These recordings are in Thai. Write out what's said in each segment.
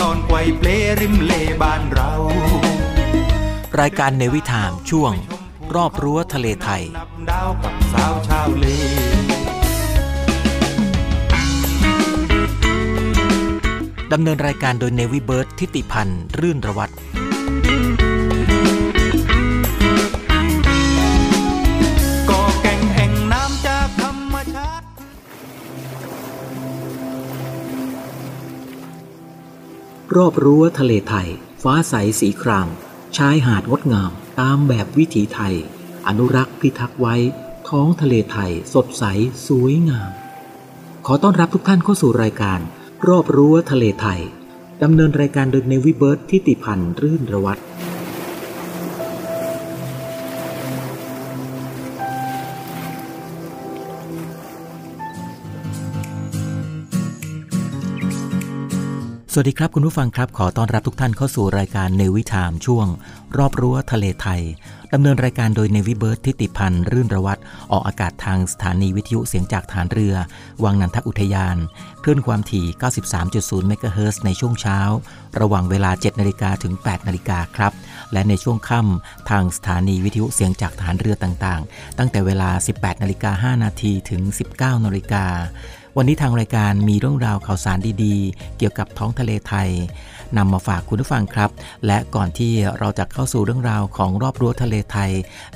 นอนไกวเปลริมเลบ้านเรา รายการเนวิถามช่วง รอบรั้วทะเลไทยดาวกับสาวชาวเลดำเนินรายการโดยเนวิเบิร์ตทิติพันธ์ รื่นระวัตร รอบรั้วทะเลไทย ฟ้าใสสีคราม ชายหาดงดงามตามแบบวิถีไทย อนุรักษ์พิทักษ์ไว้ ท้องทะเลไทย สดใส สวยงาม ขอต้อนรับทุกท่านเข้าสู่รายการ รอบรั้วทะเลไทยดำเนินรายการโดยเนวิเบิร์ตทิติพันธ์รื่นระวัตร สวัสดีครับคุณผู้ฟังครับขอต้อนรับทุกท่านเข้าสู่รายการเนวิทามช่วง รอบรั้วทะเลไทยดำเนินรายการโดยเนวิเบิร์ตทิติพันธ์รื่นระวัตออกอากาศทางสถานีวิทยุเสียงจากฐานเรือ วังนันทอุทยาน คลื่นความถี่ 93.0 เมกะเฮิร์ในช่วงเช้า ระหว่างเวลา 7 นาฬิกาถึง 8 นาฬิกาครับ และในช่วงค่ำทางสถานีวิทยุเสียงจากฐานเรือต่างๆ ตั้งแต่เวลา 18 นาฬิกา5นาทีถึง 19 นาฬิกา วันนี้ทางรายการมีเรื่องราวข่าวสารดีๆ เกี่ยวกับท้องทะเลไทยนำมาฝากคุณผู้ฟังครับ และก่อนที่เราจะเข้าสู่เรื่องราวของรอบรั้วทะเลไทย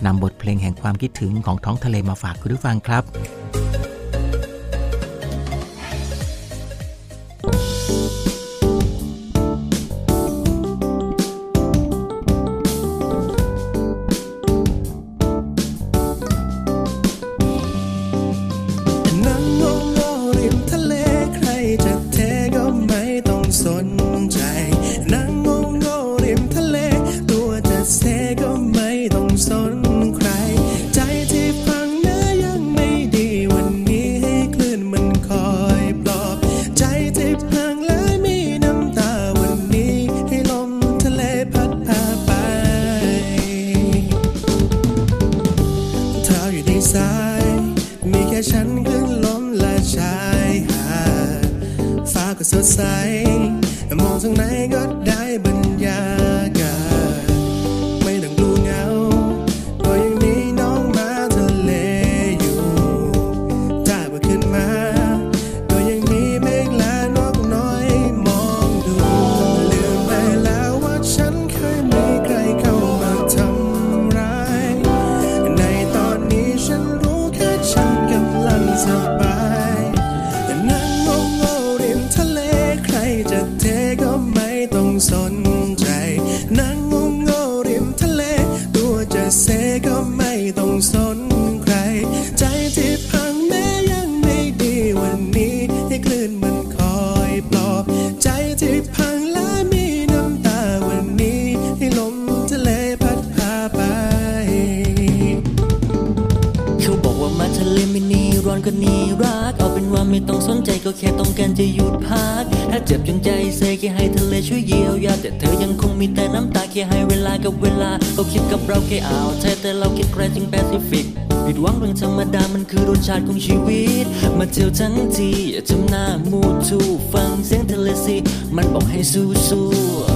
นำบทเพลงแห่งความคิดถึงของท้องทะเลมาฝากคุณผู้ฟังครับ ฟ้าก็สดใส เธอยังคงมีแต่น้ำตาแค่ให้เวลากับเวลาเขาคิดกับเราแค่อ่าวไทยแต่เราคิดไกลถึงแปซิฟิกผิดหวังเรื่องธรรมดามันคือรสชาติของชีวิต มาเที่ยวทั้งทีอย่าทำหน้ามูทูฟังเสียงทะเลสิมันบอกให้สู้สู้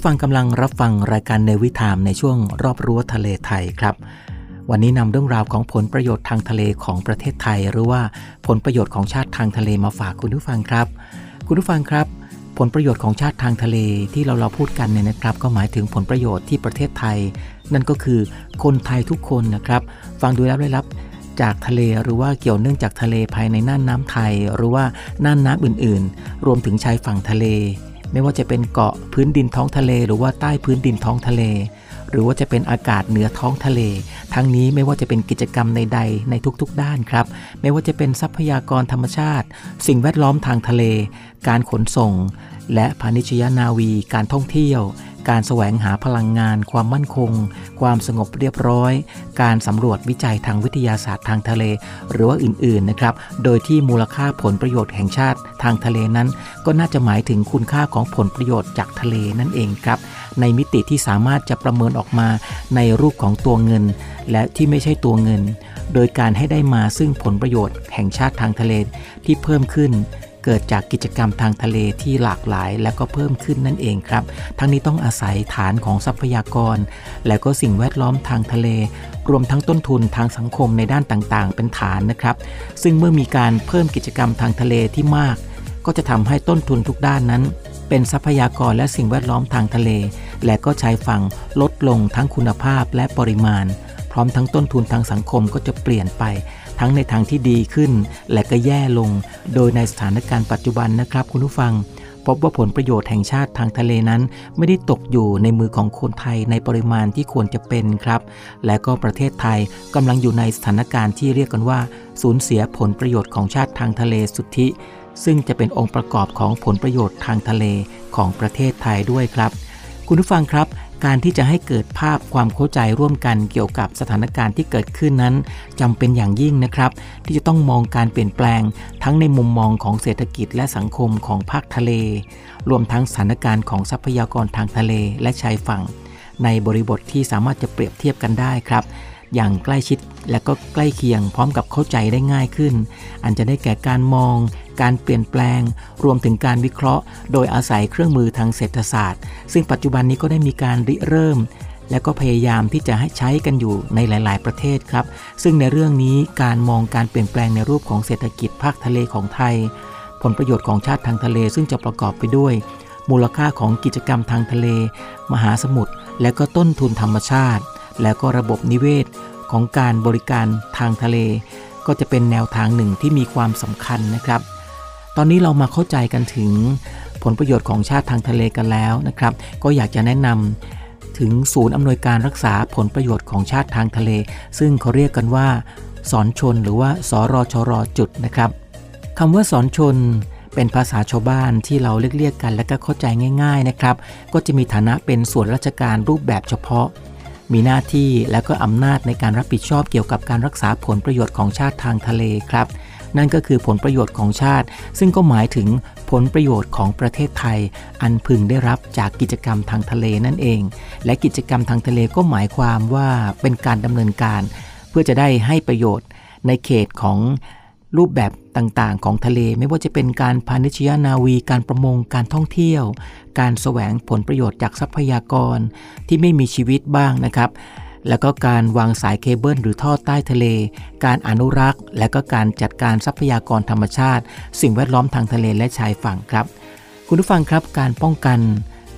ผู้ฟังกำลังรับฟังรายการในวิถามในช่วงรอบรั้วทะเลไทยครับ วันนี้นำเรื่องราวของผลประโยชน์ทางทะเลของประเทศไทย หรือว่าผลประโยชน์ของชาติทางทะเลมาฝากคุณผู้ฟังครับ คุณผู้ฟังครับ ผลประโยชน์ของชาติทางทะเลที่เราเราพูดกันเนี่ยนะครับ ก็หมายถึงผลประโยชน์ที่ประเทศไทย นั่นก็คือคนไทยทุกคนนะครับ ฟังดูแล้วได้รับจากทะเลหรือว่าเกี่ยวเนื่องจากทะเลภายในน่านน้ำไทย หรือว่าน่านน้ำอื่น ๆ รวมถึงชายฝั่งทะเล ไม่ว่าจะเป็นเกาะพื้นดินท้องทะเล หรือว่าใต้พื้นดินท้องทะเล หรือว่าจะเป็นอากาศเหนือท้องทะเล ทั้งนี้ไม่ว่าจะเป็นกิจกรรมใดๆในทุกๆ ด้านครับ ไม่ว่าจะเป็นทรัพยากรธรรมชาติ สิ่งแวดล้อมทางทะเล การขนส่ง และพาณิชยนาวี การท่องเที่ยว การแสวงหาพลังงาน ความมั่นคง ความสงบเรียบร้อย การสำรวจวิจัยทางวิทยาศาสตร์ทางทะเล หรือว่าอื่นๆนะครับ โดยที่มูลค่าผลประโยชน์แห่งชาติทางทะเลนั้น ก็น่าจะหมายถึงคุณค่าของผลประโยชน์จากทะเลนั่นเองครับ ในมิติที่สามารถจะประเมินออกมาในรูปของตัวเงิน และที่ไม่ใช่ตัวเงิน โดยการให้ได้มาซึ่งผลประโยชน์แห่งชาติทางทะเลที่เพิ่มขึ้น เกิดจากกิจกรรมทางทะเลที่หลากหลาย และก็เพิ่มขึ้นนั่นเองครับ ทั้งนี้ต้องอาศัยฐานของทรัพยากร และก็สิ่งแวดล้อมทางทะเล รวมทั้งต้นทุนทางสังคมในด้านต่างๆ เป็นฐานนะครับ ซึ่งเมื่อมีการเพิ่มกิจกรรมทางทะเลที่มาก ก็จะทำให้ต้นทุนทุกด้านนั้น เป็นทรัพยากรและสิ่งแวดล้อมทางทะเล และก็ชายฝั่งลดลงทั้งคุณภาพและปริมาณ พร้อมทั้งต้นทุนทางสังคมก็จะเปลี่ยนไป ทั้งในทางที่ดีขึ้น และก็แย่ลง โดยในสถานการณ์ปัจจุบันนะครับคุณผู้ฟัง พบว่าผลประโยชน์แห่งชาติทางทะเลนั้น ไม่ได้ตกอยู่ในมือของคนไทยในปริมาณที่ควรจะเป็นครับ และก็ประเทศไทยกำลังอยู่ในสถานการณ์ที่เรียกกันว่า สูญเสียผลประโยชน์ของชาติทางทะเลสุทธิ ซึ่งจะเป็นองค์ประกอบของผลประโยชน์ทางทะเลของประเทศไทยด้วยครับ คุณผู้ฟังครับ การที่จะให้เกิดภาพความเข้าใจร่วมกันเกี่ยวกับสถานการณ์ที่เกิดขึ้นนั้นจำเป็นอย่างยิ่งนะครับ ที่จะต้องมองการเปลี่ยนแปลง ทั้งในมุมมองของเศรษฐกิจและสังคมของภาคทะเล รวมทั้งสถานการณ์ของทรัพยากรทางทะเลและชายฝั่ง ในบริบทที่สามารถจะเปรียบเทียบกันได้ครับ อย่างใกล้ชิดและก็ใกล้เคียงพร้อมกับเข้าใจได้ง่ายขึ้น อันจะได้แก่การมอง การเปลี่ยนแปลง รวมถึงการวิเคราะห์ โดยอาศัยเครื่องมือทางเศรษฐศาสตร์ ซึ่งปัจจุบันนี้ก็ได้มีการริเริ่ม และก็พยายามที่จะให้ใช้กันอยู่ในหลาย ๆ ประเทศครับ ซึ่งในเรื่องนี้การมองการเปลี่ยนแปลงในรูปของเศรษฐกิจภาคทะเลของไทย ผลประโยชน์ของชาติทางทะเลซึ่งจะประกอบไปด้วย มูลค่าของกิจกรรมทางทะเล มหาสมุทรและก็ต้นทุนธรรมชาติ และก็ระบบนิเวศของการบริการทางทะเล ก็จะเป็นแนวทางหนึ่งที่มีความสำคัญนะครับ ตอนนี้เรามาเข้าใจกันถึงผลประโยชน์ของชาติทางทะเลกันแล้วนะครับ ก็อยากจะแนะนำถึงศูนย์อำนวยการรักษาผลประโยชน์ของชาติทางทะเล ซึ่งเขาเรียกกันว่า สอนชนหรือว่าสรชรจุดนะครับคำว่าสอนชนเป็นภาษาชาวบ้านที่เราเรียกๆกันและก็เข้าใจง่าย ๆนะครับ ก็จะมีฐานะเป็นส่วนราชการรูปแบบเฉพาะ มีหน้าที่และก็อำนาจในการรับผิดชอบเกี่ยวกับการรักษาผลประโยชน์ของชาติทางทะเลครับ นั่นก็คือผลประโยชน์ของชาติ ซึ่งก็หมายถึงผลประโยชน์ของประเทศไทย อันพึงได้รับจากกิจกรรมทางทะเลนั่นเอง และกิจกรรมทางทะเลก็หมายความว่าเป็นการดำเนินการ เพื่อจะได้ให้ประโยชน์ในเขตของ รูปแบบต่างๆ ของทะเลไม่ว่าจะเป็นการพาณิชยนาวี การประมงการท่องเที่ยว การแสวงผลประโยชน์จากทรัพยากรที่ไม่มีชีวิตบ้างนะครับ แล้วก็การวางสายเคเบิลหรือท่อใต้ทะเล การอนุรักษ์ และก็การจัดการทรัพยากรธรรมชาติ สิ่งแวดล้อมทางทะเลและชายฝั่งครับ คุณผู้ฟังครับการป้องกัน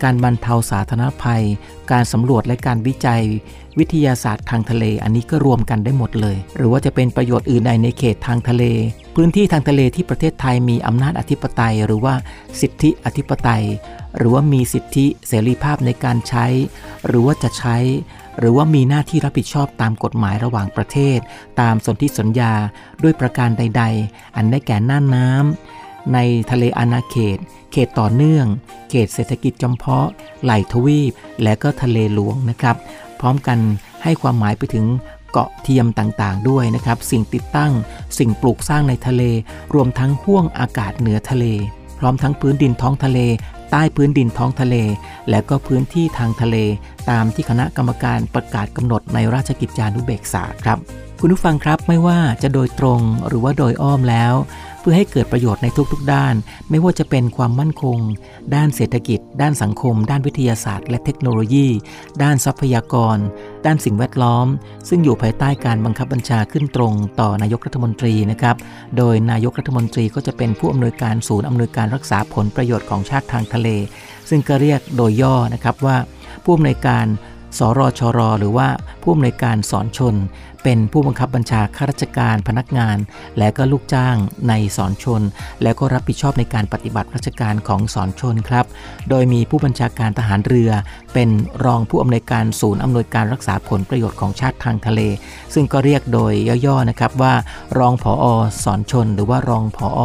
การบรรเทาสาธารณภัย การสำรวจและการวิจัย วิทยาศาสตร์ทางทะเลอันนี้ก็รวมกันได้หมดเลย หรือว่าจะเป็นประโยชน์อื่นใดในเขตทางทะเล พื้นที่ทางทะเลที่ประเทศไทยมีอำนาจอธิปไตย หรือว่าสิทธิอธิปไตย หรือว่ามีสิทธิเสรีภาพในการใช้ หรือว่าจะใช้ หรือว่ามีหน้าที่รับผิดชอบตามกฎหมายระหว่างประเทศ ตามสนธิสัญญาด้วยประการใด ๆ อันได้แก่น่านน้ำในทะเลอาณาเขต เขตต่อเนื่อง เขตเศรษฐกิจจำเพาะ ไหลทวีป และก็ทะเลหลวงนะครับ พร้อมกันให้ความหมายไปถึงเกาะเทียมต่างๆ ด้วยนะครับ สิ่งติดตั้ง สิ่งปลูกสร้างในทะเล รวมทั้งห่วงอากาศเหนือทะเล พร้อมทั้งพื้นดินท้องทะเล ใต้พื้นดินท้องทะเล และก็พื้นที่ทางทะเล ตามที่คณะกรรมการประกาศกำหนดในราชกิจจานุเบกษาครับ คุณผู้ฟังครับไม่ว่าจะโดยตรงหรือว่าโดยอ้อมแล้ว เพื่อให้เกิดประโยชน์ในทุกๆ ด้าน ไม่ว่าจะเป็นความมั่นคง ด้านเศรษฐกิจ ด้านสังคม ด้านวิทยาศาสตร์ และเทคโนโลยี ด้านทรัพยากร ด้านสิ่งแวดล้อม ซึ่งอยู่ภายใต้การบังคับบัญชาขึ้นตรงต่อนายกรัฐมนตรีนะครับ โดยนายกรัฐมนตรีก็จะเป็นผู้อำนวยการศูนย์อำนวยการรักษาผลประโยชน์ของชาติทางทะเล ซึ่งก็เรียกโดยย่อนะครับว่าผู้อำนวยการ สรชร หรือว่าผู้อำนวยการสอนชน เป็นผู้บังคับบัญชาข้าราชการพนักงาน และก็ลูกจ้างในสอนชน และก็รับผิดชอบในการปฏิบัติราชการของสอนชนครับ โดยมีผู้บัญชาการทหารเรือ เป็นรองผู้อำนวยการศูนย์อำนวยการรักษาผลประโยชน์ของชาติทางทะเล ซึ่งก็เรียกโดยย่อๆนะครับว่ารองผอสอนชน หรือว่ารองผอ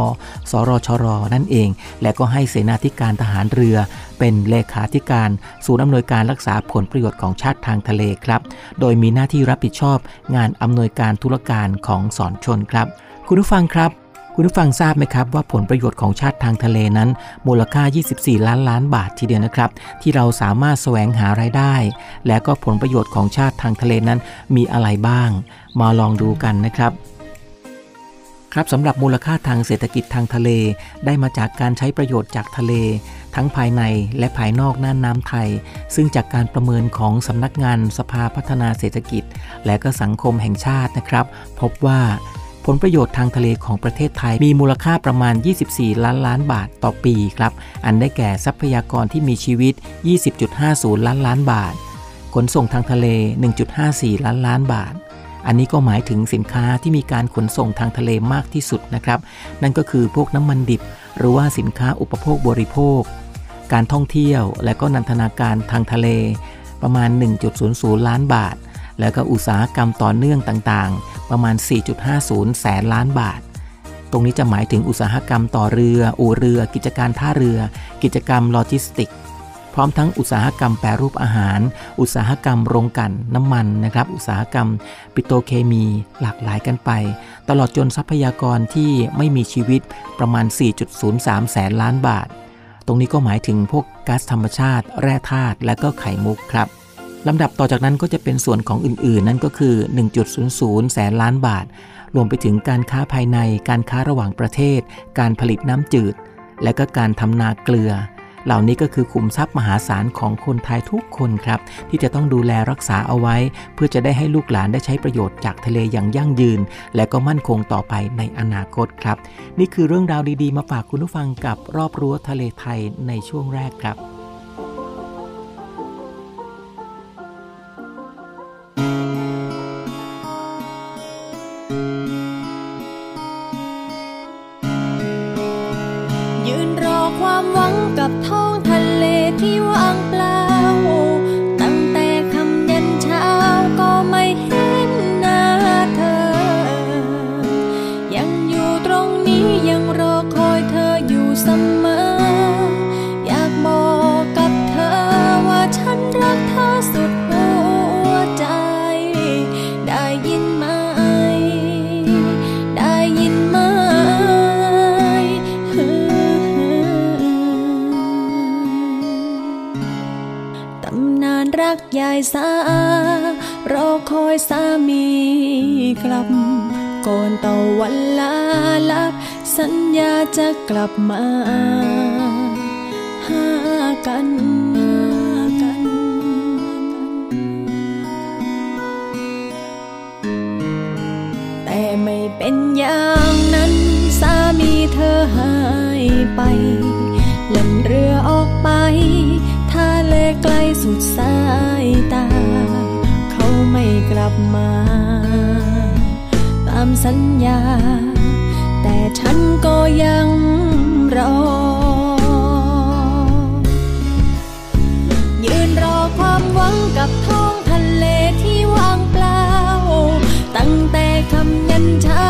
สรชร นั่นเอง และก็ให้เสนาธิการทหารเรือ เป็นเลขาธิการศูนย์อำนวยการรักษาผลประโยชน์ของชาติทางทะเลครับ โดยมีหน้าที่รับผิดชอบงานอำนวยการธุรการของสอนชนครับ คุณผู้ฟังครับคุณผู้ฟังทราบไหมครับว่าผลประโยชน์ของชาติทางทะเลนั้น มูลค่า 24 ล้านล้านบาททีเดียวนะครับ ที่เราสามารถแสวงหารายได้ และก็ผลประโยชน์ของชาติทางทะเลนั้นมีอะไรบ้าง มาลองดูกันนะครับ ครับสำหรับมูลค่าทางเศรษฐกิจทางทะเล ได้มาจากการใช้ประโยชน์จากทะเล ทั้งภายในและภายนอกน่านน้ำไทย ซึ่งจากการประเมินของสำนักงานสภาพัฒนาเศรษฐกิจ และก็สังคมแห่งชาตินะครับ พบว่าผลประโยชน์ทางทะเลของประเทศไทยมีมูลค่าประมาณ 24 ล้านล้านบาทต่อปีครับ อันได้แก่ทรัพยากรที่มีชีวิต 20.50 ล้านล้านบาท ขนส่งทางทะเล 1.54 ล้านล้านบาท อันนี้ก็หมายถึงสินค้าที่มีการขนส่งทางทะเลมากที่สุดนะครับ นั่นก็คือพวกน้ำมันดิบ หรือว่าสินค้าอุปโภคบริโภค การท่องเที่ยว และก็นันทนาการทางทะเล ประมาณ 1.00 ล้านบาท แล้วก็อุตสาหกรรมต่อเนื่องต่างๆ ประมาณ 4.50 แสนล้านบาท ตรงนี้จะหมายถึงอุตสาหกรรมต่อเรือ อู่เรือ กิจการท่าเรือ กิจกรรมโลจิสติก พร้อมทั้งอุตสาหกรรมแปรรูปอาหาร อุตสาหกรรมโรงกลั่นน้ำมันนะครับ อุตสาหกรรม ปิโตรเคมี หลากหลายกันไป ตลอดจนทรัพยากรที่ไม่มีชีวิตประมาณ 4.03 แสนล้านบาท ตรงนี้ก็หมายถึงพวกก๊าซธรรมชาติ แร่ธาตุและก็ไขมุกครับลำดับต่อจากนั้นก็จะเป็นส่วนของอื่นๆ นั่นก็คือ 1.00 แสนล้านบาท รวมไปถึงการค้าภายใน การค้าระหว่างประเทศ การผลิตน้ำจืด และก็การทำนาเกลือ เหล่านี้ก็คือขุมทรัพย์มหาศาลของคนไทยทุกคนครับ ที่จะต้องดูแลรักษาเอาไว้ เพื่อจะได้ให้ลูกหลานได้ใช้ประโยชน์จากทะเลอย่างยั่งยืน และก็มั่นคงต่อไปในอนาคตครับ นี่คือเรื่องราวดีๆ มาฝากคุณผู้ฟังกับรอบรั้วทะเลไทยในช่วงแรกครับ กับท้องทะเลที่ว่างายสารอคอยสามีกลับ ก่อนต่อวันลาลับ สัญญาจะกลับมาหากันแต่ไม่เป็นอย่างนั้น สามีเธอหายไปล่นเรือออกไป ไกลสุดสายตา เขาไม่กลับมา ตามสัญญา แต่ฉันก็ยังรอ ยืนรอความหวังกับท้องทะเลที่ว่างเปล่า ตั้งแต่คำยันเช้า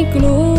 ไม่กลัว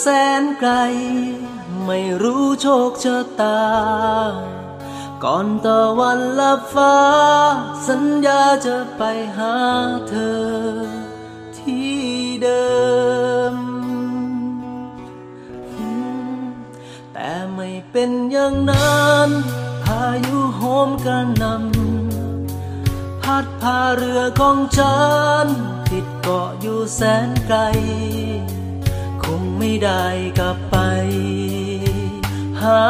แสนไกล ไม่รู้โชคชะตา ก่อนตะวันลับฟ้า สัญญาจะไปหาเธอ ที่เดิม แต่ไม่เป็นอย่างนั้นพายุโหมกระหนำพัดพาเรือของฉันติดเกาะอยู่แสนไกล ไม่ได้กลับไป หา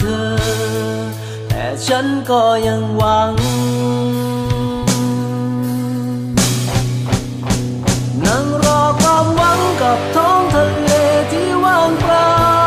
เธอ แต่ฉันก็ยังหวัง นั่งรอความหวังกับท้องทะเลที่ว่างเปล่า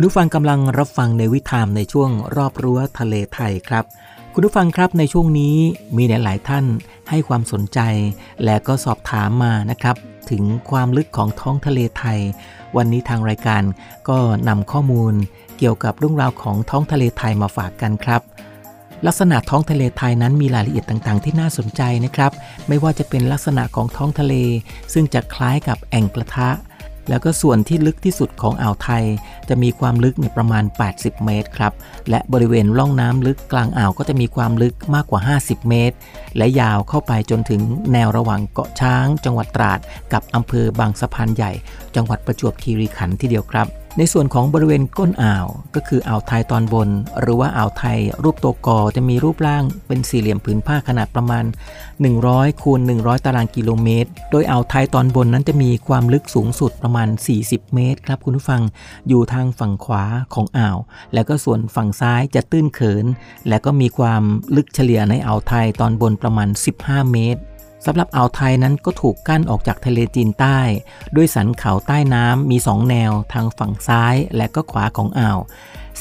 คุณผู้ฟังกำลังรับฟังในวิถามในช่วงรอบรั้วทะเลไทยครับ คุณผู้ฟังครับในช่วงนี้มีหลาย ๆ ท่านให้ความสนใจ และก็สอบถามมานะครับ ถึงความลึกของท้องทะเลไทย วันนี้ทางรายการก็นำข้อมูลเกี่ยวกับเรื่องราวของท้องทะเลไทยมาฝากกันครับลักษณะท้องทะเลไทยนั้นมีรายละเอียดต่างๆ ที่น่าสนใจนะครับ ไม่ว่าจะเป็นลักษณะของท้องทะเล ซึ่งจะคล้ายกับแอ่งกระทะ แล้วก็ส่วนที่ลึกที่สุดของอ่าวไทย จะมีความลึกเนี่ยประมาณ 80 เมตรครับ และบริเวณร่องน้ำลึกกลางอ่าวก็จะมีความลึกมากกว่า 50 เมตร และยาวเข้าไปจนถึงแนวระหว่างเกาะช้าง จังหวัดตราด กับอำเภอบางสะพานใหญ่ จังหวัดประจวบคีรีขันธ์ทีเดียวครับ ในส่วนของบริเวณก้นอ่าว ก็คืออ่าวไทยตอนบน หรือว่าอ่าวไทย รูปตัวกอจะมีรูปร่างเป็นสี่เหลี่ยมผืนผ้าขนาดประมาณ 100คูณ100 ตารางกิโลเมตร โดยอ่าวไทยตอนบนนั้นจะมีความลึกสูงสุดประมาณ 40 เมตร ครับคุณผู้ฟัง อยู่ทางฝั่งขวาของอ่าว แล้วก็ส่วนฝั่งซ้ายจะตื้นเขิน และก็มีความลึกเฉลี่ยในอ่าวไทยตอนบนประมาณ 15 เมตร สำหรับอ่าวไทยนั้นก็ถูกกั้นออกจากทะเลจีนใต้ ด้วยสันเขาใต้น้ำมี2แนวทางฝั่งซ้ายและก็ขวาของอ่าว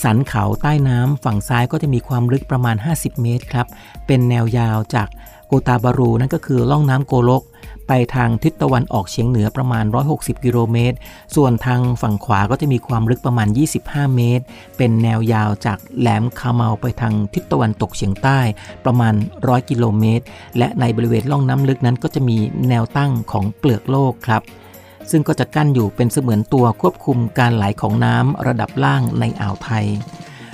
สันเขาใต้น้ำฝั่งซ้ายก็จะมีความลึกประมาณ 50 เมตรครับ เป็นแนวยาวจาก โกตาบารูนั่นก็คือล่องน้ำโกลก ไปทางทิศตะวันออกเฉียงเหนือประมาณ 160 กิโลเมตร ส่วนทางฝั่งขวาก็จะมีความลึกประมาณ 25 เมตร เป็นแนวยาวจากแหลมคาเมาไปทางทิศตะวันตกเฉียงใต้ประมาณ 100 กิโลเมตร และในบริเวณล่องน้ำลึกนั้นก็จะมีแนวตั้งของเปลือกโลกครับซึ่งก็จะกั้นอยู่เป็นเสมือนตัวควบคุมการไหลของน้ำระดับล่างในอ่าวไทย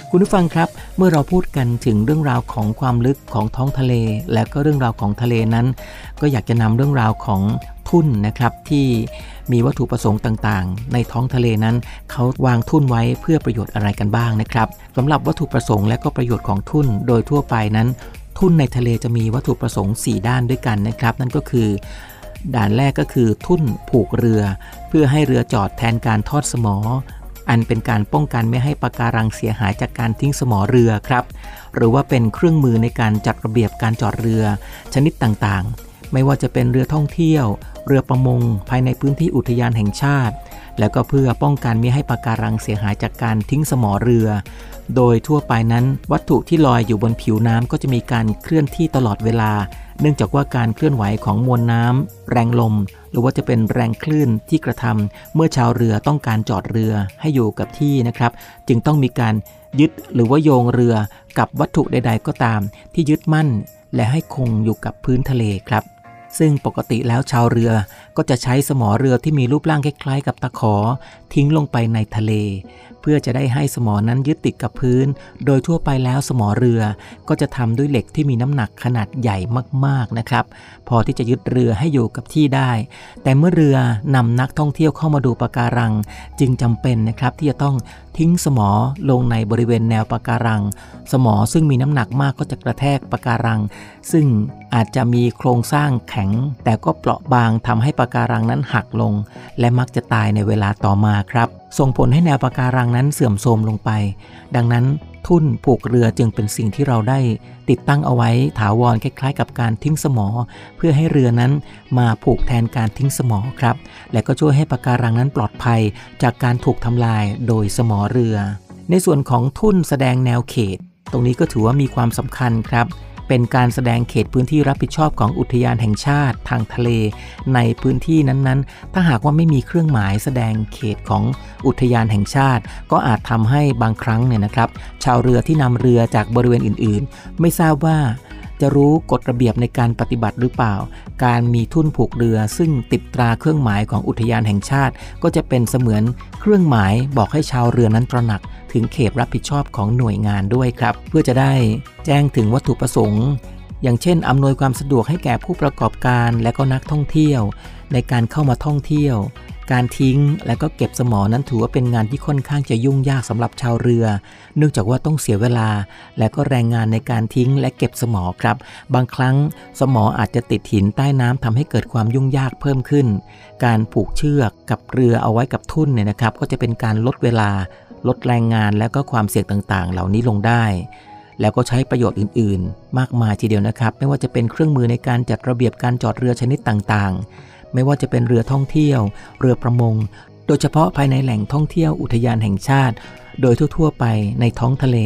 คุณผู้ฟังครับ เมื่อเราพูดกันถึงเรื่องราวของความลึกของท้องทะเล และก็เรื่องราวของทะเลนั้น ก็อยากจะนำเรื่องราวของทุ่นนะครับที่มีวัตถุประสงค์ต่างๆ ในท้องทะเลนั้น เขาวางทุ่นไว้เพื่อประโยชน์อะไรกันบ้างนะครับสำหรับวัตถุประสงค์และก็ประโยชน์ของทุ่นโดยทั่วไปนั้น ทุ่นในทะเลจะมีวัตถุประสงค์ 4 ด้านด้วยกันนะครับ นั่นก็คือ ด่านแรกก็คือทุ่นผูกเรือ เพื่อให้เรือจอดแทนการทอดสมอ อันเป็นการป้องกันไม่ให้ปะการังเสียหายจากการทิ้งสมอเรือครับ หรือว่าเป็นเครื่องมือในการจัดระเบียบการจอดเรือ ชนิดต่างๆ ไม่ว่าจะเป็นเรือท่องเที่ยว เรือประมง ภายในพื้นที่อุทยานแห่งชาติ แล้วก็เพื่อป้องกันไม่ให้ปะการังเสียหายจากการทิ้งสมอเรือ โดยทั่วไปนั้นวัตถุที่ลอยอยู่บนผิวน้ำก็จะมีการเคลื่อนที่ตลอดเวลา เนื่องจากว่าการเคลื่อนไหวของมวลน้ำแรงลม รือว่าจะเป็นแรงคลื่นที่กระทำเมื่อชาวเรือต้องการจอดเรือให้อยู่กับที่นะครับ จึงต้องมีการยึดหรือว่าโยงเรือกับวัตถุใด ๆ ก็ตาม ที่ยึดมั่น และให้คงอยู่กับพื้นทะเลครับ ซึ่งปกติแล้วชาวเรือก็จะใช้สมอเรือที่มีรูปร่างคล้ายๆ กับตะขอ ทิ้งลงไปในทะเล เพื่อจะได้ให้สมอนั้นยึดติดกับพื้น โดยทั่วไปแล้วสมอเรือก็จะทำด้วยเหล็กที่มีน้ำหนักขนาดใหญ่มากๆนะครับ พอที่จะยึดเรือให้อยู่กับที่ได้ แต่เมื่อเรือนำนักท่องเที่ยวเข้ามาดูปะการัง จึงจำเป็นนะครับที่จะต้องทิ้งสมอลงในบริเวณแนวปะการัง สมอซึ่งมีน้ำหนักมากก็จะกระแทกปะการัง ซึ่งอาจจะมีโครงสร้างแข็ง แต่ก็เปราะบางทำให้ปะการังนั้นหักลง และมักจะตายในเวลาต่อมาครับ ส่งผลให้แนวปะการังนั้นเสื่อมโทรมลงไป ดังนั้นทุ่นผูกเรือจึงเป็นสิ่งที่เราได้ติดตั้งเอาไว้ถาวรคล้ายๆ กับการทิ้งสมอ เพื่อให้เรือนั้นมาผูกแทนการทิ้งสมอครับ และก็ช่วยให้ปะการังนั้นปลอดภัย จากการถูกทำลายโดยสมอเรือ ในส่วนของทุ่นแสดงแนวเขต ตรงนี้ก็ถือว่ามีความสำคัญครับ เป็นการแสดงเขตพื้นที่รับผิดชอบของอุทยานแห่งชาติทางทะเล ในพื้นที่นั้นๆ ถ้าหากว่าไม่มีเครื่องหมายแสดงเขตของอุทยานแห่งชาติ ก็อาจทำให้บางครั้งเนี่ยนะครับ ชาวเรือที่นำเรือจากบริเวณอื่นๆ ไม่ทราบว่า จะรู้กฎระเบียบในการปฏิบัติหรือเปล่า การมีทุ่นผูกเรือ ซึ่งติดตราเครื่องหมายของอุทยานแห่งชาติ ก็จะเป็นเสมือนเครื่องหมายบอกให้ชาวเรือนั้นตระหนัก ถึงเขตรับผิดชอบของหน่วยงานด้วยครับ เพื่อจะได้แจ้งถึงวัตถุประสงค์ อย่างเช่น อำนวยความสะดวกให้แก่ผู้ประกอบการและก็นักท่องเที่ยว ในการเข้ามาท่องเที่ยว การทิ้งและก็เก็บสมอนั้นถือว่าเป็นงานที่ค่อนข้างจะยุ่งยากสำหรับชาวเรือ เนื่องจากว่าต้องเสียเวลา และก็แรงงานในการทิ้งและเก็บสมอครับ บางครั้งสมออาจจะติดหินใต้น้ำทำให้เกิดความยุ่งยากเพิ่มขึ้น การผูกเชือกกับเรือเอาไว้กับทุ่นเนี่ยนะครับ ก็จะเป็นการลดเวลา ลดแรงงานและก็ความเสี่ยงต่างๆ เหล่านี้ลงได้แล้วก็ใช้ประโยชน์อื่น ๆ มากมายทีเดียวนะครับ ไม่ว่าจะเป็นเครื่องมือในการจัดระเบียบการจอดเรือชนิดต่างๆ ไม่ว่าจะเป็นเรือท่องเที่ยว เรือประมง โดยเฉพาะภายในแหล่งท่องเที่ยวอุทยานแห่งชาติ โดยทั่วๆ ไปในท้องทะเล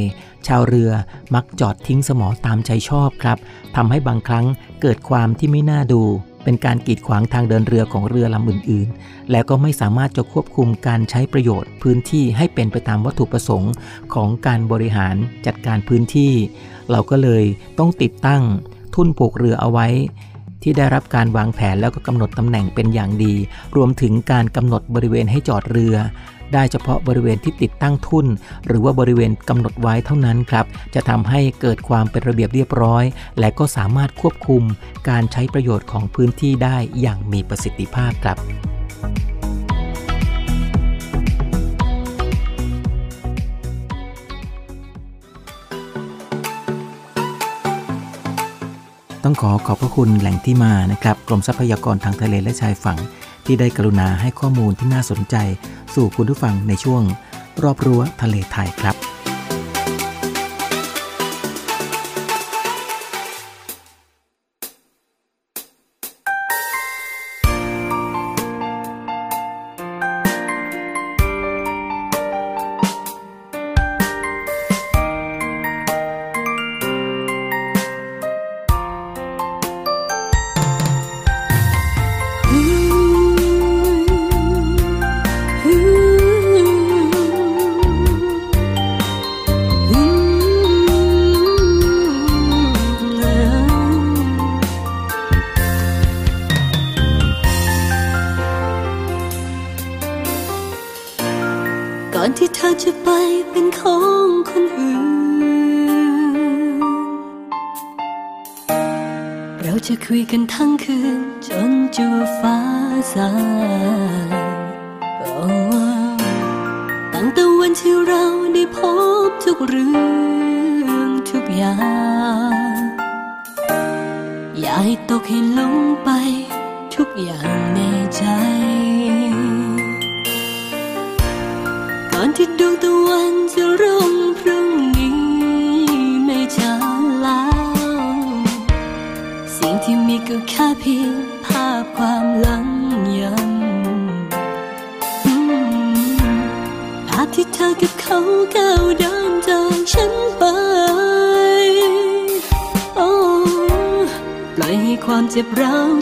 ชาวเรือมักจอดทิ้งสมอตามใจชอบครับทำให้บางครั้งเกิดความที่ไม่น่าดูเป็นการกีดขวางทางเดินเรือของเรือลำอื่นๆ และก็ไม่สามารถจะควบคุมการใช้ประโยชน์พื้นที่ให้เป็นไปตามวัตถุประสงค์ของการบริหารจัดการพื้นที่ เราก็เลยต้องติดตั้งทุ่นผูกเรือเอาไว้ ที่ได้รับการวางแผนแล้วก็กำหนดตำแหน่งเป็นอย่างดี รวมถึงการกำหนดบริเวณให้จอดเรือ ได้เฉพาะบริเวณที่ติดตั้งทุ่น หรือว่าบริเวณกำหนดไว้เท่านั้นครับ จะทำให้เกิดความเป็นระเบียบเรียบร้อย และก็สามารถควบคุมการใช้ประโยชน์ของพื้นที่ได้อย่างมีประสิทธิภาพครับ ต้องขอขอบพระคุณแหล่งที่มานะครับกรมทรัพยากรทางทะเลและชายฝั่ง ที่ได้กรุณาให้ข้อมูลที่น่าสนใจ สู่คุณผู้ฟังในช่วง รอบรั้วทะเลไทยครับ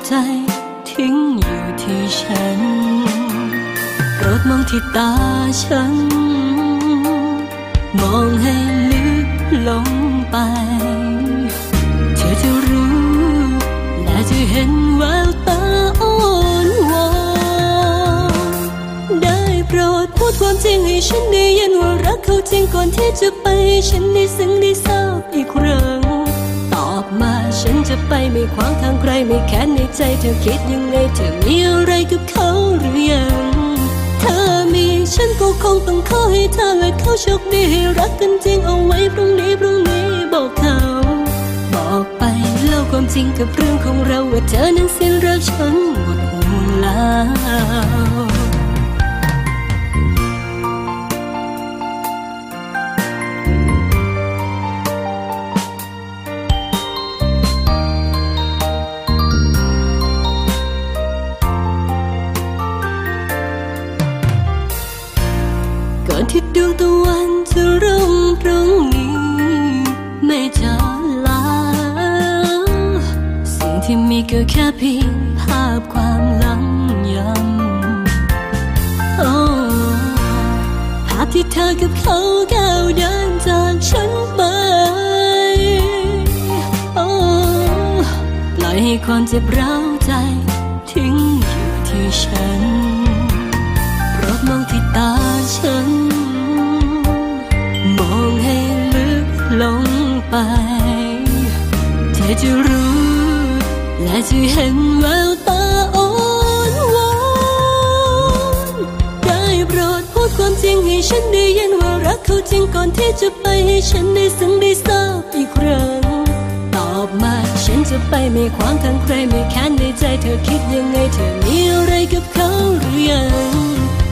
ใจทิ้งอยู่ที่ฉัน โปรดมองที่ตาฉัน มองให้ลึกลงไป เธอจะรู้ และจะเห็นแววตาอ่อนวอนได้โปรดพูดความจริงให้ฉันได้ยินว่ารักเขาจริงก่อนที่จะไป ฉันได้ซึ้งได้ทราบอีกครั้ง ฉันจะไปไม่ขวางทางใครไม่แค้นในใจเธอคิดยังไง เธอมีอะไรกับเขาหรือยัง เธอมีฉันก็คงต้องขอให้เธอและเขาโชคดีให้รักกันจริงเอาไว้พรุ่งนี้พรุ่งนี้บอกเขา บอกไปเล่าความจริงกับเรื่องของเราว่าเธอนั้นสิ้นรักฉันหมดห่วงแล้ว ธอกับเขาก้าวเดินจากฉันไปโอ้ปล่อยให้ความเจ็บร้าวใจ ทิ้งอยู่ที่ฉันโปรดมองที่ตาฉัน มองให้ลึกลงไป เธอจะรู้ และจะเห็นแวว ฉันได้ยินว่ารักเขาจริงก่อนที่จะไปให้ฉันได้ซึ้งได้ทราบอีกครั้งตอบมาฉันจะไปไม่ขวางทางใครไม่แค้นในใจเธอคิดยังไง เธอมีอะไรกับเขาหรือยัง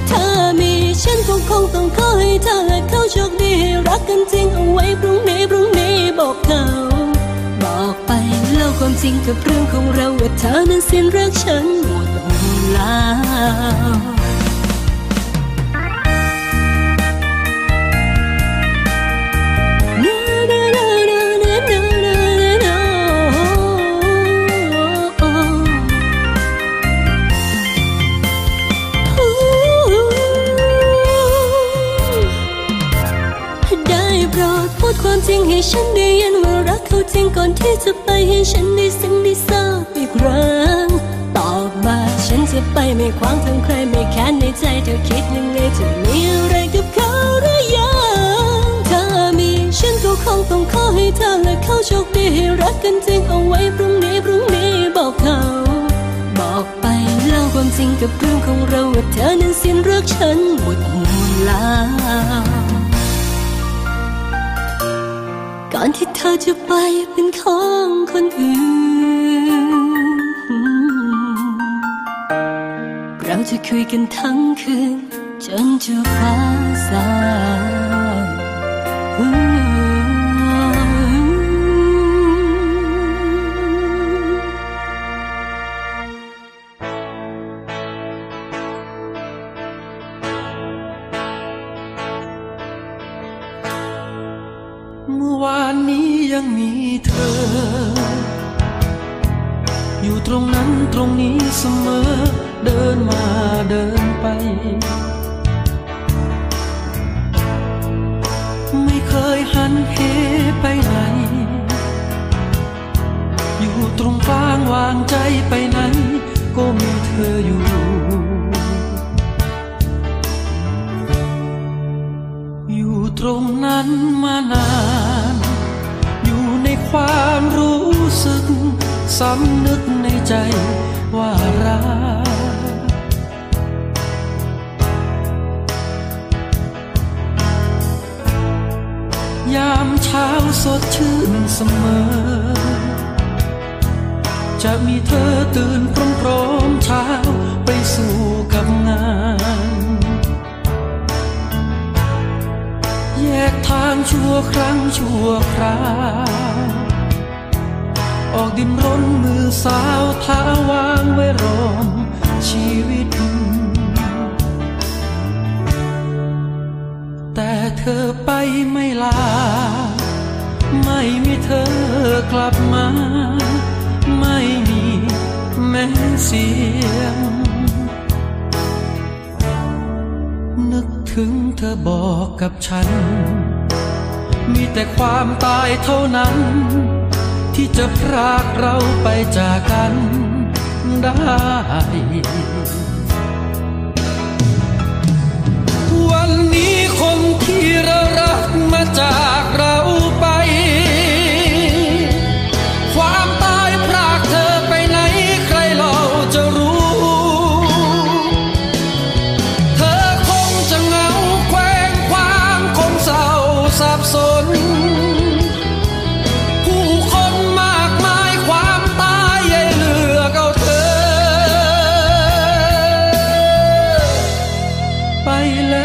ถ้ามีฉันคงคงต้องขอให้เธอและเขาโชคดีให้รักกันจริงเอาไว้พรุ่งนี้พรุ่งนี้บอกเขาบอกไปเล่าความจริงกับเรื่องของเราว่าเธอนั้นสิ้นรักฉันหมดแล้ว ริงให้ฉันได้ยินว่ารักเขาจริงก่อนที่จะไปให้ฉันได้ซึ้งได้ทราบอีกครั้งตอบมาฉันจะไปไม่ขวางทางใครไม่แค้นในใจเธอคิดยังไงเธอมีอะไรกับเขาหรือยังถ้ามีฉันก็คงต้องขอให้เธอและเขาโชคดีให้รักกันจริงเอาไว้พรุ่งนี้พรุ่งนี้บอกเขาบอกไปเล่าความจริงกับเรื่องของเราว่าเธอนั้นสิ้นรักฉันหมดมูลแล้ว อจะไปเป็นของคนอื่น เราจะคุยกันทั้งคืน จนจะฟ้าสาง ไม่เคยหันเหไปไหน อยู่ตรงกลางวางใจไปไหน ก็มีเธออยู่ อยู่ตรงนั้นมานาน อยู่ในความรู้สึกสำนึกในใจว่ารัก ยามเช้าสดชื่นเสมอ จะมีเธอตื่นพร้อมๆเช้าไปสู่กับงาน แยกทางชั่วครั้งชั่วคราวออกดินรนมือสาวเท้าวางไว้รอมชีวิต ธอไปไม่ลา ไม่มีเธอกลับมา ไม่มีแม้เสียง นึกถึงเธอบอกกับฉัน มีแต่ความตายเท่านั้น ที่จะพรากเราไปจากกันได้วันนี้ คนที่เรารักมาจากเราไป ความตายพรากเธอไปไหนใครเราจะรู้ เธอคงจะเหงาแควงควางคงเศร้าสับสน ผู้คนมากมายความตายใหญ่เหลือกเอาเธอ ไปแล้ว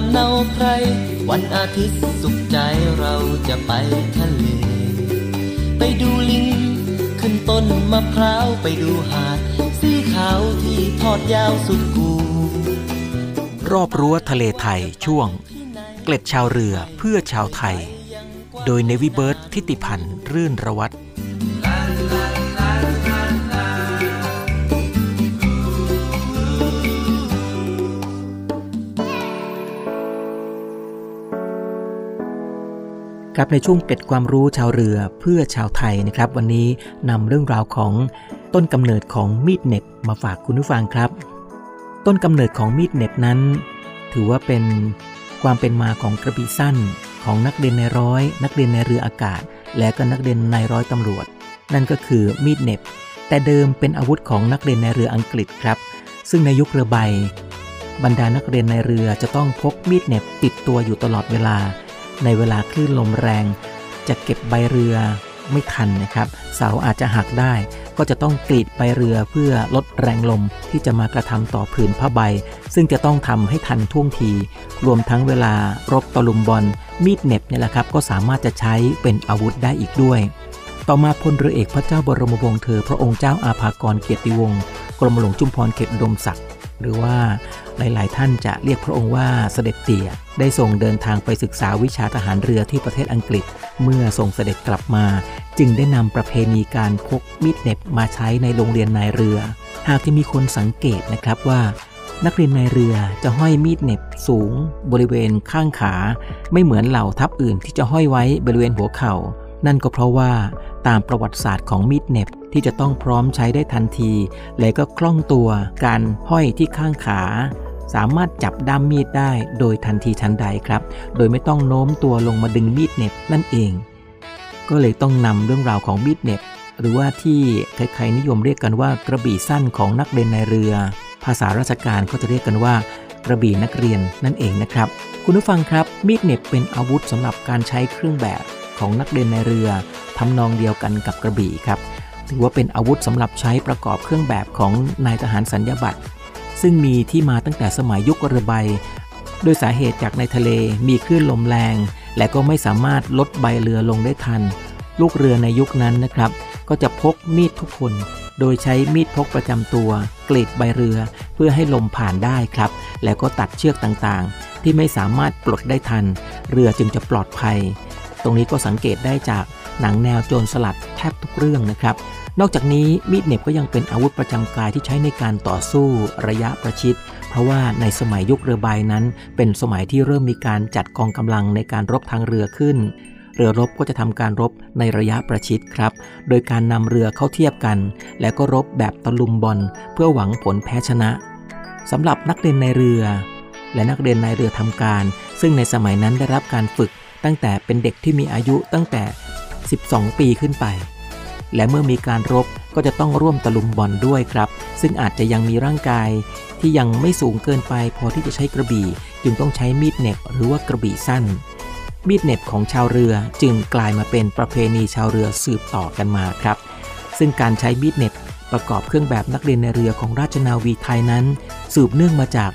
ลำเนาใคร วันอาทิตย์สุขใจเราจะไปทะเล ไปดูลิง ขึ้นต้นมะพร้าวไปดูหาด สีขาวที่ทอดยาวสุดกู รอบรั้วทะเลไทยช่วง เกล็ดชาวเรือเพื่อชาวไทย โดยเนวิเบิร์ตทิติพันธ์รื่นระวัตร ครับในช่วงเก็ดความรู้ชาวเรือเพื่อชาวไทยนะครับ วันนี้นำเรื่องราวของต้นกำเนิดของมีดเหน็บมาฝากคุณผู้ฟังครับ ต้นกำเนิดของมีดเหน็บนั้น ถือว่าเป็นความเป็นมาของกระบี่สั้น ของนักเรียนในร้อย นักเรียนในเรืออากาศ และก็นักเรียนในร้อยตำรวจ นั่นก็คือมีดเหน็บ แต่เดิมเป็นอาวุธของนักเรียนในเรืออังกฤษครับ ซึ่งในยุคเรือใบบรรดานักเรียนในเรือจะต้องพกมีดเหน็บติดตัวอยู่ตลอดเวลา ในเวลาคลื่นลมแรง จะเก็บใบเรือไม่ทันนะครับ เสาอาจจะหักได้ ก็จะต้องกรีดใบเรือเพื่อลดแรงลมที่จะมากระทำต่อผืนผ้าใบ ซึ่งจะต้องทำให้ทันท่วงที รวมทั้งเวลารบตะลุมบอลมีดเน็บเนี่ยแหละครับ ก็สามารถจะใช้เป็นอาวุธได้อีกด้วย ต่อมาพลเรือเอกพระเจ้าบรมวงศ์เธอ พระองค์เจ้าอาภากรเกียรติวงศ์กรมหลวงจุมพรเขตดมศักดิ์หรือว่า หลาย ๆ ท่านจะเรียกพระองค์ว่าเสด็จเตี่ย ได้ส่งเดินทางไปศึกษาวิชาทหารเรือที่ประเทศอังกฤษ เมื่อส่งเสด็จกลับมา จึงได้นำประเพณีการพกมีดเน็บมาใช้ในโรงเรียนนายเรือ หากจะมีคนสังเกตนะครับว่า นักเรียนนายเรือจะห้อยมีดเน็บสูง บริเวณข้างขา ไม่เหมือนเหล่าทัพอื่นที่จะห้อยไว้บริเวณหัวเข่า นั่นก็เพราะว่าตามประวัติศาสตร์ของมีดเน็บที่จะต้องพร้อมใช้ได้ทันที และก็คล่องตัว การห้อยที่ข้างขา สามารถจับด้ามมีดได้โดยทันทีทันใดครับ โดยไม่ต้องโน้มตัวลงมาดึงมีดเน็บนั่นเอง ก็เลยต้องนำเรื่องราวของมีดเน็บหรือว่าที่ใครๆนิยมเรียกกันว่ากระบี่สั้นของนักเรียนในเรือ ภาษาราชการก็จะเรียกกันว่ากระบี่นักเรียนนั่นเองนะครับ คุณผู้ฟังครับ มีดเน็บเป็นอาวุธสำหรับการใช้เครื่องแบบของนักเรียนในเรือทำนองเดียวกันกับกระบี่ครับ ถือว่าเป็นอาวุธสำหรับใช้ประกอบเครื่องแบบของนายทหารสัญญาบัตร ซึ่งมีที่มาตั้งแต่สมัยยุคเรือใบ โดยสาเหตุจากในทะเลมีคลื่นลมแรง และก็ไม่สามารถลดใบเรือลงได้ทัน ลูกเรือในยุคนั้นนะครับ ก็จะพกมีดทุกคน โดยใช้มีดพกประจำตัวกรีดใบเรือ เพื่อให้ลมผ่านได้ครับ แล้วก็ตัดเชือกต่างๆ ที่ไม่สามารถปลดได้ทัน เรือจึงจะปลอดภัย ตรงนี้ก็สังเกตได้จากหนังแนวโจรสลัดแทบทุกเรื่องนะครับ นอกจากนี้มีดเหน็บก็ยังเป็นอาวุธประจำกายที่ใช้ในการต่อสู้ระยะประชิด เพราะว่าในสมัยยุคเรือใบนั้น เป็นสมัยที่เริ่มมีการจัดกองกำลังในการรบทางเรือขึ้น เรือรบก็จะทำการรบในระยะประชิดครับ โดยการนำเรือเข้าเทียบกัน แล้วก็รบแบบตะลุมบอลเพื่อหวังผลแพ้ชนะสำหรับนักเรียนในเรือ และนักเรียนในเรือทำการ ซึ่งในสมัยนั้นได้รับการฝึกตั้งแต่เป็นเด็กที่มีอายุตั้งแต่ 12 ปีขึ้นไป และเมื่อมีการรบก็จะต้องร่วมตะลุมบอลด้วยครับ ซึ่งอาจจะยังมีร่างกาย ที่ยังไม่สูงเกินไป พอที่จะใช้กระบี่ จึงต้องใช้มีดเน็บหรือว่ากระบี่สั้น มีดเน็บของชาวเรือจึงกลายมาเป็นประเพณีชาวเรือสืบต่อกันมาครับ ซึ่งการใช้มีดเน็บประกอบเครื่องแบบนักเรียนในเรือของราชนาวีไทยนั้น สืบเนื่องมาจาก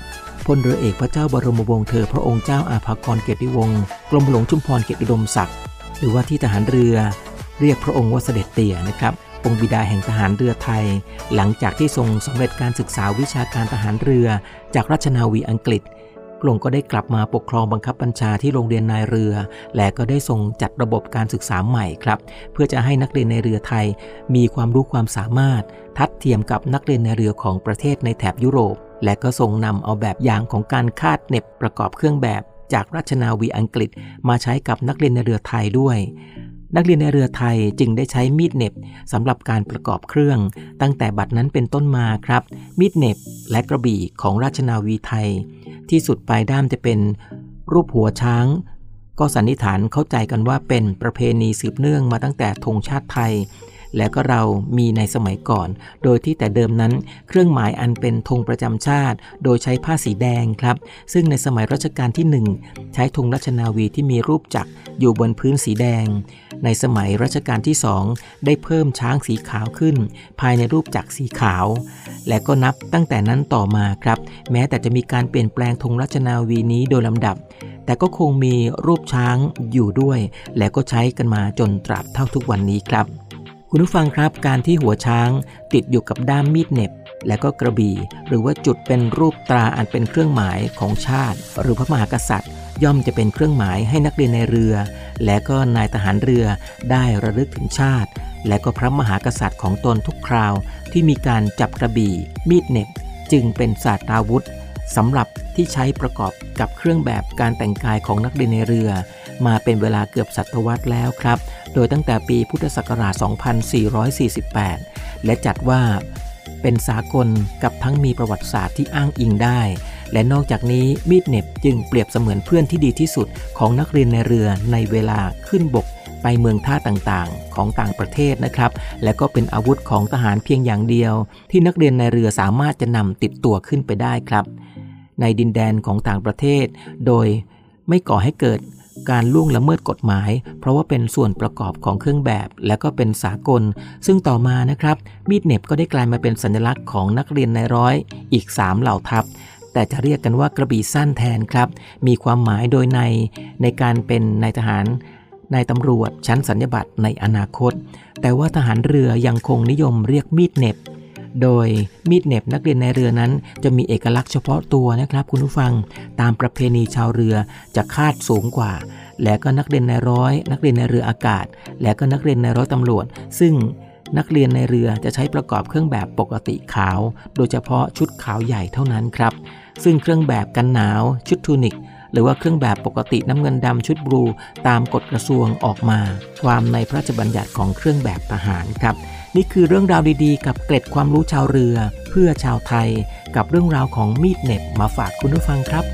พลเรือเอกพระเจ้าบรมวงศ์เธอพระองค์เจ้าอาภากรเกียรติวงศ์กรมหลวงชุมพรเกียรติดมศักดิ์หรือว่าที่ทหารเรือ เรียกพระองค์ว่าเสด็จเตี่ยนะครับองค์บิดาแห่งทหารเรือไทย หลังจากที่ทรงสำเร็จการศึกษาวิชาการทหารเรือ จากราชนาวีอังกฤษพระองค์ก็ได้กลับมาปกครองบังคับบัญชาที่โรงเรียนนายเรือ และก็ได้ทรงจัดระบบการศึกษาใหม่ครับ เพื่อจะให้นักเรียนในเรือไทย มีความรู้ความสามารถ ทัดเทียมกับนักเรียนในเรือของประเทศในแถบยุโรป และก็ทรงนำเอาแบบอย่างของการคาดเน็บประกอบเครื่องแบบ จากราชนาวีอังกฤษ มาใช้กับนักเรียนในเรือไทยด้วย นักเรียนในเรือไทยจึงได้ใช้มีดเน็บสำหรับการประกอบเครื่อง ตั้งแต่บัดนั้นเป็นต้นมาครับ มีดเน็บและกระบี่ของราชนาวีไทย ที่สุดปลายด้ามจะเป็นรูปหัวช้าง ก็สันนิษฐานเข้าใจกันว่าเป็นประเพณีสืบเนื่องมาตั้งแต่ธงชาติไทย และก็เรามีในสมัยก่อน โดยที่แต่เดิมนั้น เครื่องหมายอันเป็นธงประจำชาติ โดยใช้ผ้าสีแดงครับ ซึ่งในสมัยรัชกาลที่ 1 ใช้ธงรัชนาวีที่มีรูปจักรอยู่บนพื้นสีแดง ในสมัยรัชกาลที่สองได้เพิ่มช้างสีขาวขึ้น ภายในรูปจักรสีขาว และก็นับตั้งแต่นั้นต่อมาครับ แม้แต่จะมีการเปลี่ยนแปลงธงรัชนาวีนี้โดยลำดับแต่ก็คงมีรูปช้างอยู่ด้วย และก็ใช้กันมาจนตราบเท่าทุกวันนี้ครับ คุณผู้ฟังครับการที่หัวช้างติดอยู่กับด้ามมีดเน็บ และก็กระบี่ หรือว่าจุดเป็นรูปตราอันเป็นเครื่องหมายของชาติ หรือพระมหากษัตริย์ ย่อมจะเป็นเครื่องหมายให้นักเรียนในเรือ และก็นายทหารเรือได้ระลึกถึงชาติ และก็พระมหากษัตริย์ของตนทุกคราว ที่มีการจับกระบี่ มีดเน็บ จึงเป็นศาสตราวุธสำหรับที่ใช้ประกอบกับเครื่องแบบการแต่งกายของนักเรียนในเรือ มาเป็นเวลาเกือบศตวรรษแล้วครับ โดยตั้งแต่ปีพุทธศักราช 2448 และจัดว่าเป็นสากลกับทั้งมีประวัติศาสตร์ที่อ้างอิงได้ และนอกจากนี้มีดเน็บจึงเปรียบเสมือนเพื่อนที่ดีที่สุดของนักเรียนในเรือในเวลาขึ้นบกไปเมืองท่าต่างๆ ของต่างประเทศนะครับ และก็เป็นอาวุธของทหารเพียงอย่างเดียว ที่นักเรียนในเรือสามารถจะนำติดตัวขึ้นไปได้ครับ ในดินแดนของต่างประเทศ โดยไม่ก่อให้เกิด การล่วงละเมิดกฎหมาย เพราะว่าเป็นส่วนประกอบของเครื่องแบบ และก็เป็นสากล ซึ่งต่อมานะครับมีดเน็บก็ได้กลายมาเป็นสัญลักษณ์ของนักเรียนในร้อย อีก 3 เหล่าทัพแต่จะเรียกกันว่ากระบี่สั้นแทนครับ มีความหมายโดยในในการเป็นนายทหารนายตำรวจชั้นสัญญบัตรในอนาคต แต่ว่าทหารเรือยังคงนิยมเรียกมีดเน็บ โดยมีดเน็บนักเรียนในเรือนั้น จะมีเอกลักษณ์เฉพาะตัวนะครับคุณผู้ฟังตามประเพณีชาวเรือจะคาดสูงกว่า และก็นักเรียนในร้อย นักเรียนในเรืออากาศ และก็นักเรียนในร้อยตำรวจ ซึ่งนักเรียนในเรือจะใช้ประกอบเครื่องแบบปกติขาว โดยเฉพาะชุดขาวใหญ่เท่านั้นครับ ซึ่งเครื่องแบบกันหนาว ชุดทูนิก หรือว่าเครื่องแบบปกติน้ำเงินดำชุดบลูตามกฎกระทรวงออกมา ความในพระราชบัญญัติของเครื่องแบบทหารครับ นี่คือเรื่องราวดีๆ กับเกร็ดความรู้ชาวเรือ เพื่อชาวไทย กับเรื่องราวของมีดเน็บมาฝากคุณผู้ฟังครับ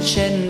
เป็นเช่น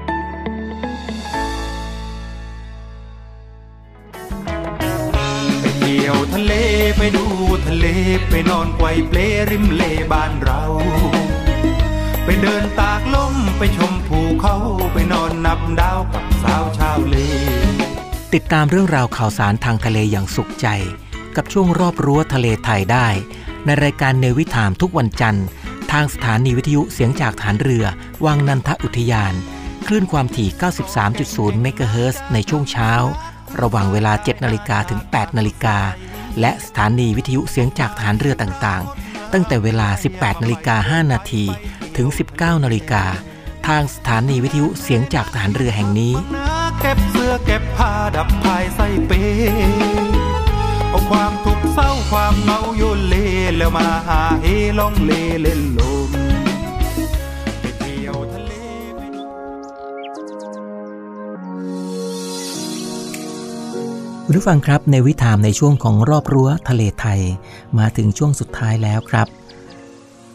ที่ยวทะเลไปดูทะเลไปนอนไกวเปลริมเลบ้านเรา ไปเดินตากลมไปชมภูเขาไปนอนนับดาวกับสาวชาวเล ติดตามเรื่องราวข่าวสารทางทะเลอย่างสุขใจ กับช่วงรอบรั้วทะเลไทยได้ ในรายการเนวิถามทุกวันจันทร์ ทางสถานีวิทยุเสียงจากฐานเรือ วังนันทอุทยาน คลื่นความถี่ 93.0 เมกะเฮิรตซ์ในช่วงเช้า ระหว่างเวลา 7 นาฬิกาถึง 8 นาฬิกา และสถานีวิทยุเสียงจากฐานเรือต่างๆ ตั้งแต่เวลา 18 นาฬิกา 5 นาทีถึง 19 นาฬิกา ทางสถานีวิทยุเสียงจากฐานเรือแห่งนี้เก็บเสื้อเก็บผ้าดับภายใส่เปเอาความทุกข์เศร้าความเหงาโยนเลแล้วมาหาเฮลองเลเล่นลม คุณผู้ฟังครับในวิถามในช่วงของรอบรั้วทะเลไทย มาถึงช่วงสุดท้ายแล้วครับ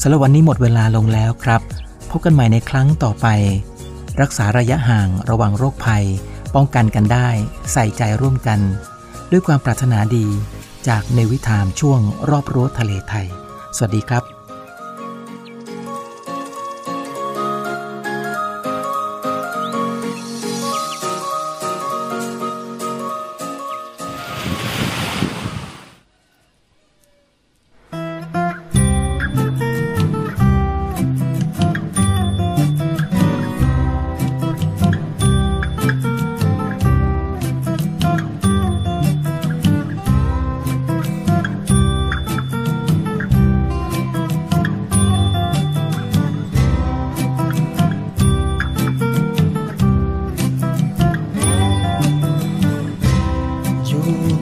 สำหรับวันนี้หมดเวลาลงแล้วครับ พบกันใหม่ในครั้งต่อไป รักษาระยะห่างระหว่างโรคภัย ป้องกันกันได้ ใส่ใจร่วมกัน ด้วยความปรารถนาดีจากในวิถามช่วงรอบรั้วทะเลไทย สวัสดีครับ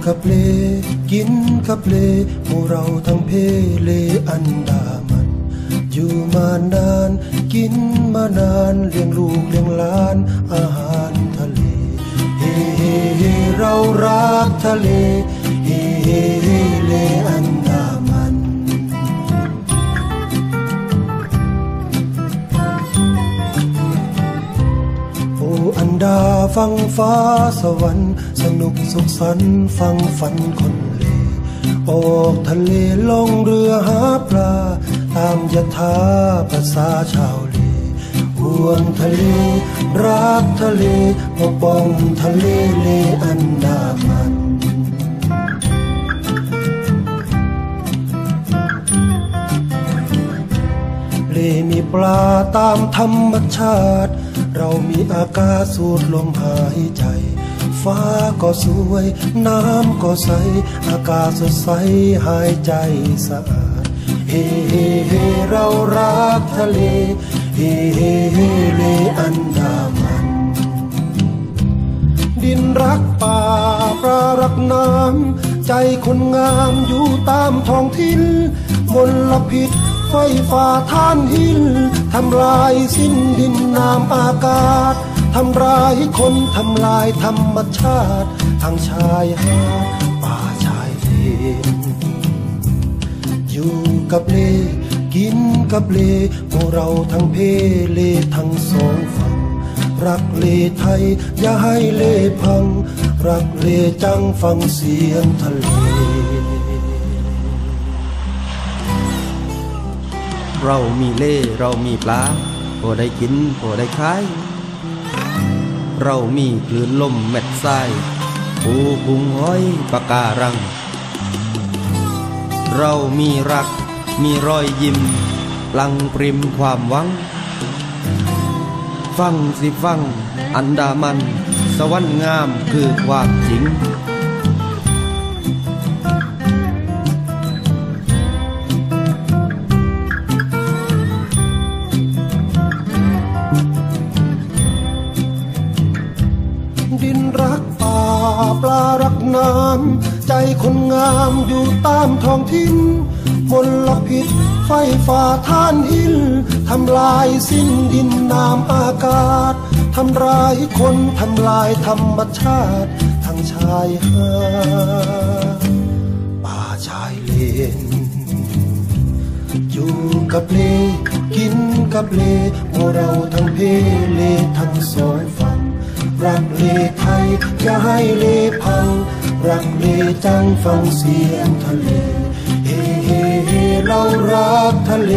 กับเล กินกับเลหมู่เราทั้งเพเลอันดามัน อยู่มานาน กินมานานเลี้ยงลูกเลี้ยงหลานอาหารทะเลเฮ้เฮ้เฮเรารักทะเลเฮ้เฮ้เฮเลอัน ดาฟังฟ้าสวรรค์ สนุกสุขสันต์ฟังฝันคนเลออกทะเลลงเรือหาปลา ตามยถาภาษาชาวเลห่วงทะเล รักทะเลปกป้องทะเลเลอันดามันเลมีปลาตามธรรมชาติ เรามีอากาศสูดลมหายใจ ฟ้าก็สวย น้ำก็ใส อากาศสดใสหายใจสะอาด เฮ้เฮ้เฮ้เรารักทะเล เฮ้เฮ้เฮ้เลอันดามัน ดินรักป่าปลารักน้ำใจคนงามอยู่ตามท้องถิ่นมลพิษ ไฟฟ้าท่านหินทำลายสิ้นดินน้ำอากาศทำร้ายคนทำลายธรรมชาติทางชายหาดป่าชายเลนอยู่กับเลกินกับเลพวกเราทั้งเพเลทั้งสองฝั่งรักเลไทยอย่าให้เลพัง รักเลจังฟังเสียงทะเล เรามีเล่เรามีปลาพอได้กินพอได้ขาย เรามีคลื่นลมเม็ดทรายปูกุ้งห้อยปะการัง เรามีรักมีรอยยิ้มลังปริมความหวัง ฟังสิฟัง อันดามัน สวรรค์งามคือความจริง คนงามอยู่ตามท้องถิ่นมลพิษไฟฟ้าท่านหินทำลายสิ้นดินน้ำอากาศทำร้ายคนทำลายธรรมชาติทางชายหาดป่าชายเลนอยู่กับเลกินกับเลพวกเราทั้งเพเลทั้งสองฝั่งรักเลไทยอย่าให้เลพัง รักเลจังฟังเสียงทะเลเฮ้เฮ้เฮ้เรารักทะเล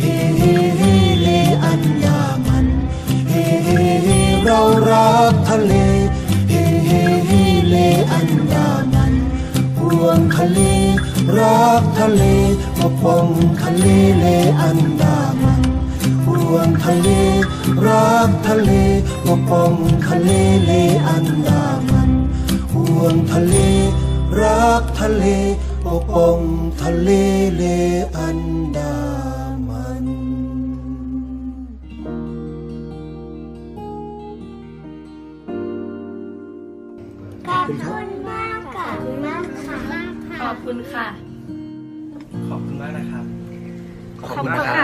เฮ้เฮ้เฮ้เลอันดามันเฮ้เฮ้เฮ้เรารักทะเลเฮ้เฮ้เฮ้เลอันดามันห่วงทะเลรักทะเลปกป้องทะเลเลอันดามันห่วงทะเลรักทะเลปกป้องทะเลเลอันดามัน ห่วงทะเล รักทะเลปกป้องทะเลเลอันดามันขอบคุณมากค่ะขอบคุณมากค่ะ ขอบคุณค่ะ ขอบคุณมากนะครับ ขอบคุณมากนะคะ